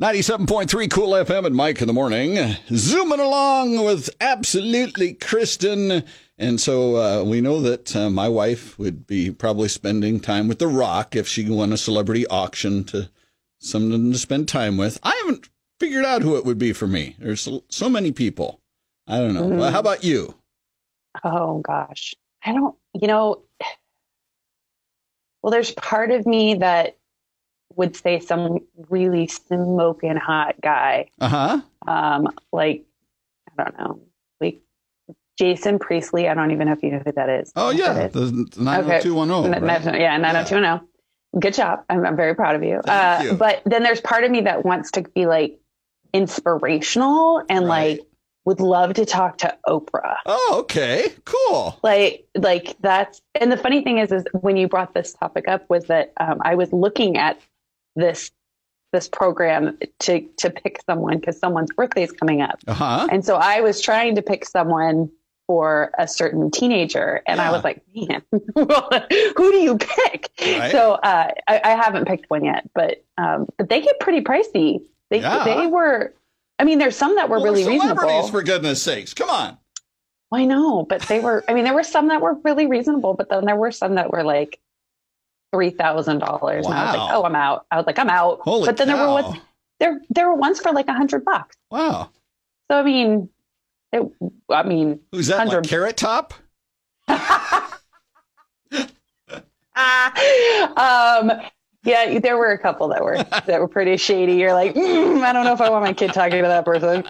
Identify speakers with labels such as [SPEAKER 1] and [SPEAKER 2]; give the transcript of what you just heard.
[SPEAKER 1] 97.3 Cool FM and Mike in the morning. Zooming along with absolutely Kristen. And so uh, we know that uh, my wife would be probably spending time with The Rock if she won a celebrity auction to someone to spend time with. I haven't figured out who it would be for me. There's so, many people. I don't know. Well, how about you?
[SPEAKER 2] Oh gosh. I don't, you know, well, there's part of me that would say some really smoking hot guy.
[SPEAKER 1] Uh huh.
[SPEAKER 2] Um, like, I don't know, like Jason Priestley. I don't even know if you know who that is.
[SPEAKER 1] Oh,
[SPEAKER 2] You know who
[SPEAKER 1] yeah.
[SPEAKER 2] that is?
[SPEAKER 1] The 90210.
[SPEAKER 2] N-
[SPEAKER 1] right?
[SPEAKER 2] n- Yeah, 90210. Good job. I'm, I'm very proud of you.
[SPEAKER 1] Thank you.
[SPEAKER 2] But then there's part of me that wants to be like inspirational and
[SPEAKER 1] Right.
[SPEAKER 2] like would love to talk to Oprah.
[SPEAKER 1] Oh, okay. Cool.
[SPEAKER 2] Like, like that's, and the funny thing is, is when you brought this topic up was that um, I was looking at this, this program to, to pick someone because someone's birthday is coming up.
[SPEAKER 1] Uh huh.
[SPEAKER 2] And so I was trying to pick someone for a certain teenager. And I was like, man, who do you pick?
[SPEAKER 1] Right.
[SPEAKER 2] So uh, I, I haven't picked one yet, but um, but they get pretty pricey. They
[SPEAKER 1] Yeah.
[SPEAKER 2] they were. I mean, there's some that were
[SPEAKER 1] Well,
[SPEAKER 2] really reasonable.
[SPEAKER 1] for goodness sakes. Come on.
[SPEAKER 2] I know, but they were. I mean, there were some that were really reasonable, but then there were some that were like three thousand dollars, and I was like, oh, I'm out. I was like, I'm out.
[SPEAKER 1] Holy
[SPEAKER 2] but then there were ones. There there were ones for like a hundred bucks.
[SPEAKER 1] Wow.
[SPEAKER 2] So I mean, it, I mean,
[SPEAKER 1] Who's that? Like Carrot Top?
[SPEAKER 2] um, yeah, there were a couple that were that were pretty shady. You're like, mm, I don't know if I want my kid talking to that person.